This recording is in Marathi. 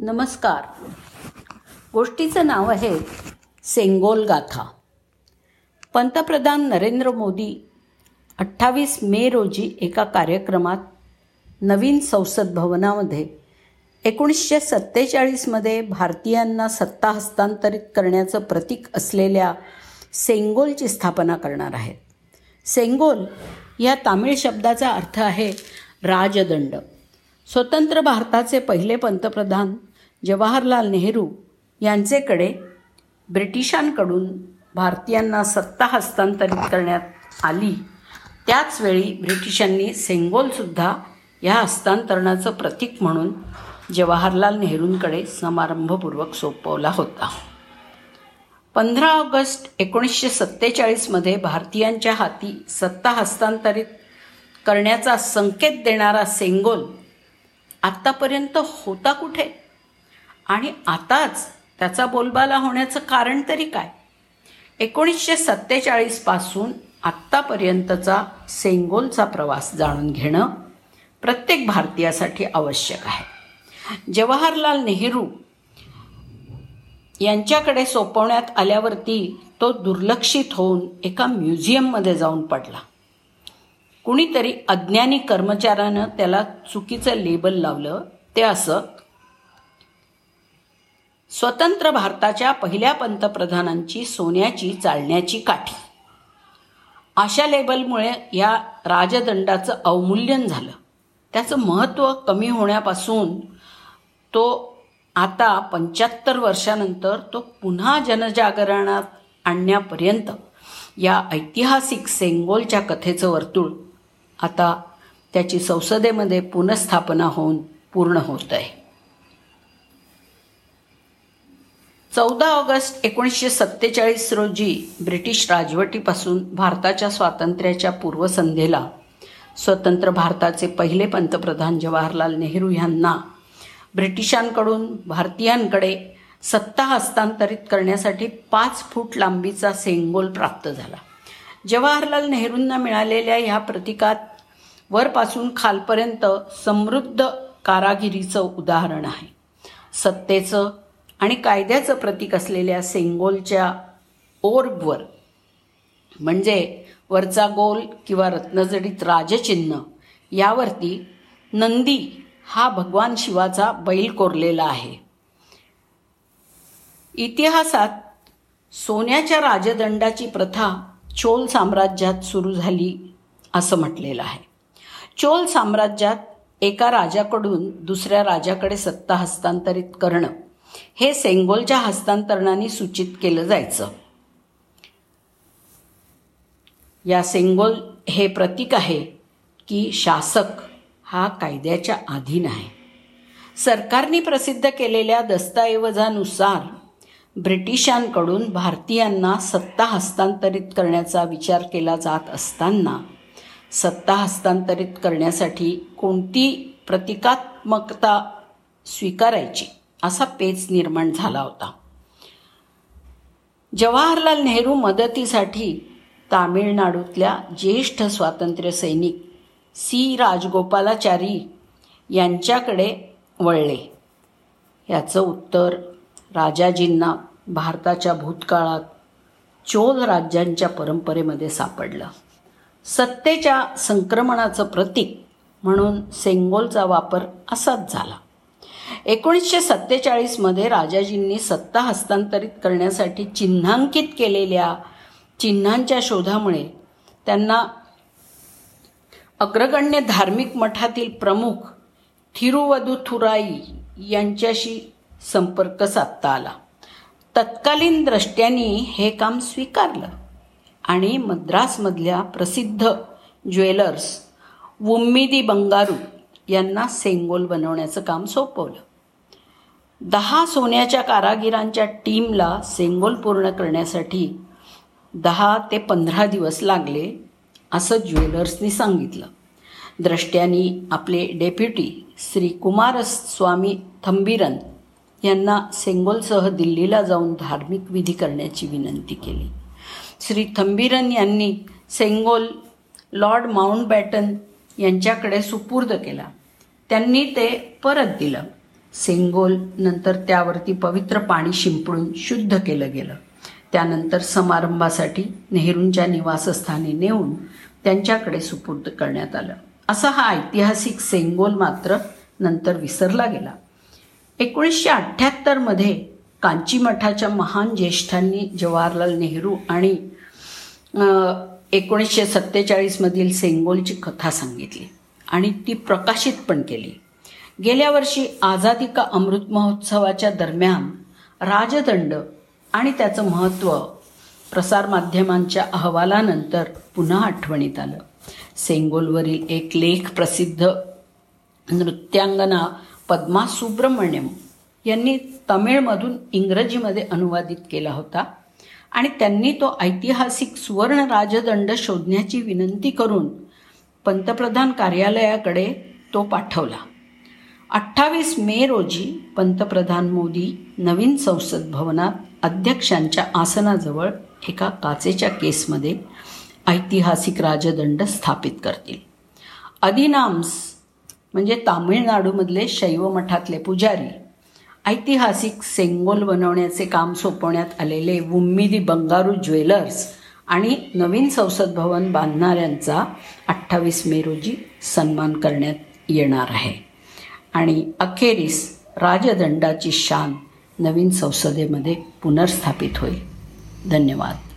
नमस्कार. गोष्टीचं नाव आहे सेंगोल गाथा. पंतप्रधान नरेंद्र मोदी अठ्ठावीस मे रोजी एका कार्यक्रमात नवीन संसद भवनामध्ये एकोणीसशे सत्तेचाळीसमध्ये भारतीयांना सत्ता हस्तांतरित करण्याचं प्रतीक असलेल्या सेंगोलची स्थापना करणार आहेत. सेंगोल या तामिळ शब्दाचा अर्थ आहे राजदंड. स्वतंत्र भारताचे पहिले पंतप्रधान जवाहरलाल नेहरू यांचेकडे ब्रिटिशांकडून भारतीयांना सत्ता हस्तांतरित करण्यात आली. त्याचवेळी ब्रिटिशांनी सेंगोलसुद्धा या हस्तांतरणाचं प्रतीक म्हणून जवाहरलाल नेहरूंकडे समारंभपूर्वक सोपवला होता. पंधरा ऑगस्ट एकोणीसशे सत्तेचाळीसमध्ये भारतीयांच्या हाती सत्ता हस्तांतरित करण्याचा संकेत देणारा सेंगोल आत्तापर्यंत होता कुठे? आणि आताच त्याचा बोलबाला होण्याचं कारण तरी काय? एकोणीसशे सत्तेचाळीसपासून आत्तापर्यंतचा सेंगोलचा प्रवास जाणून घेणं प्रत्येक भारतीयासाठी आवश्यक आहे. जवाहरलाल नेहरू यांच्याकडे सोपवण्यात आल्यावरती तो दुर्लक्षित होऊन एका म्युझियममध्ये जाऊन पडला. कुणीतरी अज्ञानी कर्मचाऱ्यानं त्याला चुकीचं लेबल लावलं ते असं स्वतंत्र भारताच्या पहिल्या पंतप्रधानांची सोन्याची चालण्याची काठी. अशा लेबलमुळे या राजदंडाचं अवमूल्यन झालं. त्याचं महत्त्व कमी होण्यापासून तो आता पंच्याहत्तर वर्षानंतर तो पुन्हा जनजागरणात आणण्यापर्यंत या ऐतिहासिक सेंगोलच्या कथेचं वर्तुळ आता त्याची संसदेमध्ये पुनस्थापना होऊन पूर्ण होत आहे चौदा ऑगस्ट एकोणीसशे सत्तेचाळीस रोजी ब्रिटिश राजवटीपासून भारताच्या स्वातंत्र्याच्या पूर्वसंध्येला स्वतंत्र भारताचे पहिले पंतप्रधान जवाहरलाल नेहरू यांना ब्रिटिशांकडून भारतीयांकडे सत्ता हस्तांतरित करण्यासाठी पाच फूट लांबीचा सेंगोल प्राप्त झाला. जवाहरलाल नेहरूंना मिळालेल्या ह्या प्रतीकात वरपासून खालपर्यंत समृद्ध कारागिरीचं उदाहरण आहे. सत्तेचं आणि कायद्याचं प्रतीक असलेल्या सेंगोलच्या ओर्बवर म्हणजे वरचा गोल किंवा रत्नजडीत राजचिन्ह यावरती नंदी हा भगवान शिवाचा बैल कोरलेला आहे. इतिहासात सोन्याच्या राजदंडाची प्रथा चोल साम्राज्यात सुरू झाली असं म्हटलेलं आहे. चोल साम्राज्यात एका राजाकडून दुसऱ्या राजाकडे सत्ता हस्तांतरित करणं हे सेंगोलच्या हस्तांतरणाने सूचित केलं जायचं. या सेंगोल हे प्रतीक आहे की शासक हा कायद्याच्या अधीन आहे. सरकारने प्रसिद्ध केलेल्या दस्तऐवजानुसार ब्रिटिशांकडून भारतीयांना सत्ता हस्तांतरित करण्याचा विचार केला जात असताना सत्ता हस्तांतरित करण्यासाठी कोणती प्रतिकात्मकता स्वीकारायची? असा पेच निर्माण झाला होता. जवाहरलाल नेहरू मदतीसाठी तामिळनाडूतल्या ज्येष्ठ स्वातंत्र्य सैनिक सी. राजगोपालाचारी यांच्याकडे वळले. याचं उत्तर राजाजींना भारताच्या भूतकाळात चोल राज्यांच्या परंपरेमध्ये सापडलं. सत्तेच्या संक्रमणाचं प्रतीक म्हणून सेंगोलचा वापर असाच झाला. एकोणीसशे सत्तेचाळीसमध्ये राजाजींनी सत्ता हस्तांतरित करण्यासाठी चिन्हांकित केलेल्या चिन्हांच्या शोधामुळे त्यांना अग्रगण्य धार्मिक मठातील प्रमुख थिरुवदुथुराई यांच्याशी संपर्क साधता आला. तत्कालीन द्रष्ट्यांनी हे काम स्वीकारलं आणि मद्रासमधल्या प्रसिद्ध ज्वेलर्स वुम्मिदी बंगारू यांना सेंगोल बनवण्याचं काम सोपवलं. दहा सोन्याच्या कारागिरांच्या टीमला सेंगोल पूर्ण करण्यासाठी दहा ते पंधरा दिवस लागले असं ज्वेलर्सनी सांगितलं. द्रष्ट्यांनी आपले डेप्युटी श्री कुमारस्वामी थंबीरन यांना सेंगोलसह दिल्लीला जाऊन धार्मिक विधी करण्याची विनंती केली. श्री थंबीरन यांनी सेंगोल लॉर्ड माउंटबॅटन यांच्याकडे सुपूर्द केला. त्यांनी ते परत दिलं. सेंगोल नंतर त्यावरती पवित्र पाणी शिंपडून शुद्ध केलं गेलं. त्यानंतर समारंभासाठी नेहरूंच्या निवासस्थानी नेऊन त्यांच्याकडे सुपूर्द करण्यात आलं. असा हा ऐतिहासिक सेंगोल मात्र नंतर विसरला गेला. एकोणीसशे अठ्ठ्याहत्तरमध्ये कांची मठाच्या महान ज्येष्ठांनी जवाहरलाल नेहरू आणि एकोणीसशे सत्तेचाळीसमधील सेंगोलची कथा सांगितली आणि ती प्रकाशित पण केली. गेल्या वर्षी आझादी का अमृत महोत्सवाच्या दरम्यान राजदंड आणि त्याचं महत्त्व प्रसारमाध्यमांच्या अहवालानंतर पुन्हा आठवणीत आलं. सेंगोलवरील एक लेख प्रसिद्ध नृत्यांगना पद्मा सुब्रमण्यम यांनी तमिळमधून इंग्रजीमध्ये अनुवादित केला होता आणि त्यांनी तो ऐतिहासिक सुवर्ण राजदंड शोधण्याची विनंती करून पंतप्रधान कार्यालयाकडे तो पाठवला. अठ्ठावीस मे रोजी पंतप्रधान मोदी नवीन संसद भवनात अध्यक्षांच्या आसनाजवळ एका काचेच्या केसमध्ये ऐतिहासिक राजदंड स्थापित करतील. अधिनाम्स म्हणजे तामिळनाडूमधले शैव मठातले पुजारी. ऐतिहासिक सेंगोल बनवण्याचे काम सोपवण्यात आलेले वुम्मिदी बंगारू ज्वेलर्स आणि नवीन संसद भवन बांधणाऱ्यांचा अठ्ठावीस मे रोजी सन्मान करण्यात येणार आहे. आणि अखेरीस राजदंडाची शान नवीन संसदेमध्ये पुनर्स्थापित होईल. धन्यवाद.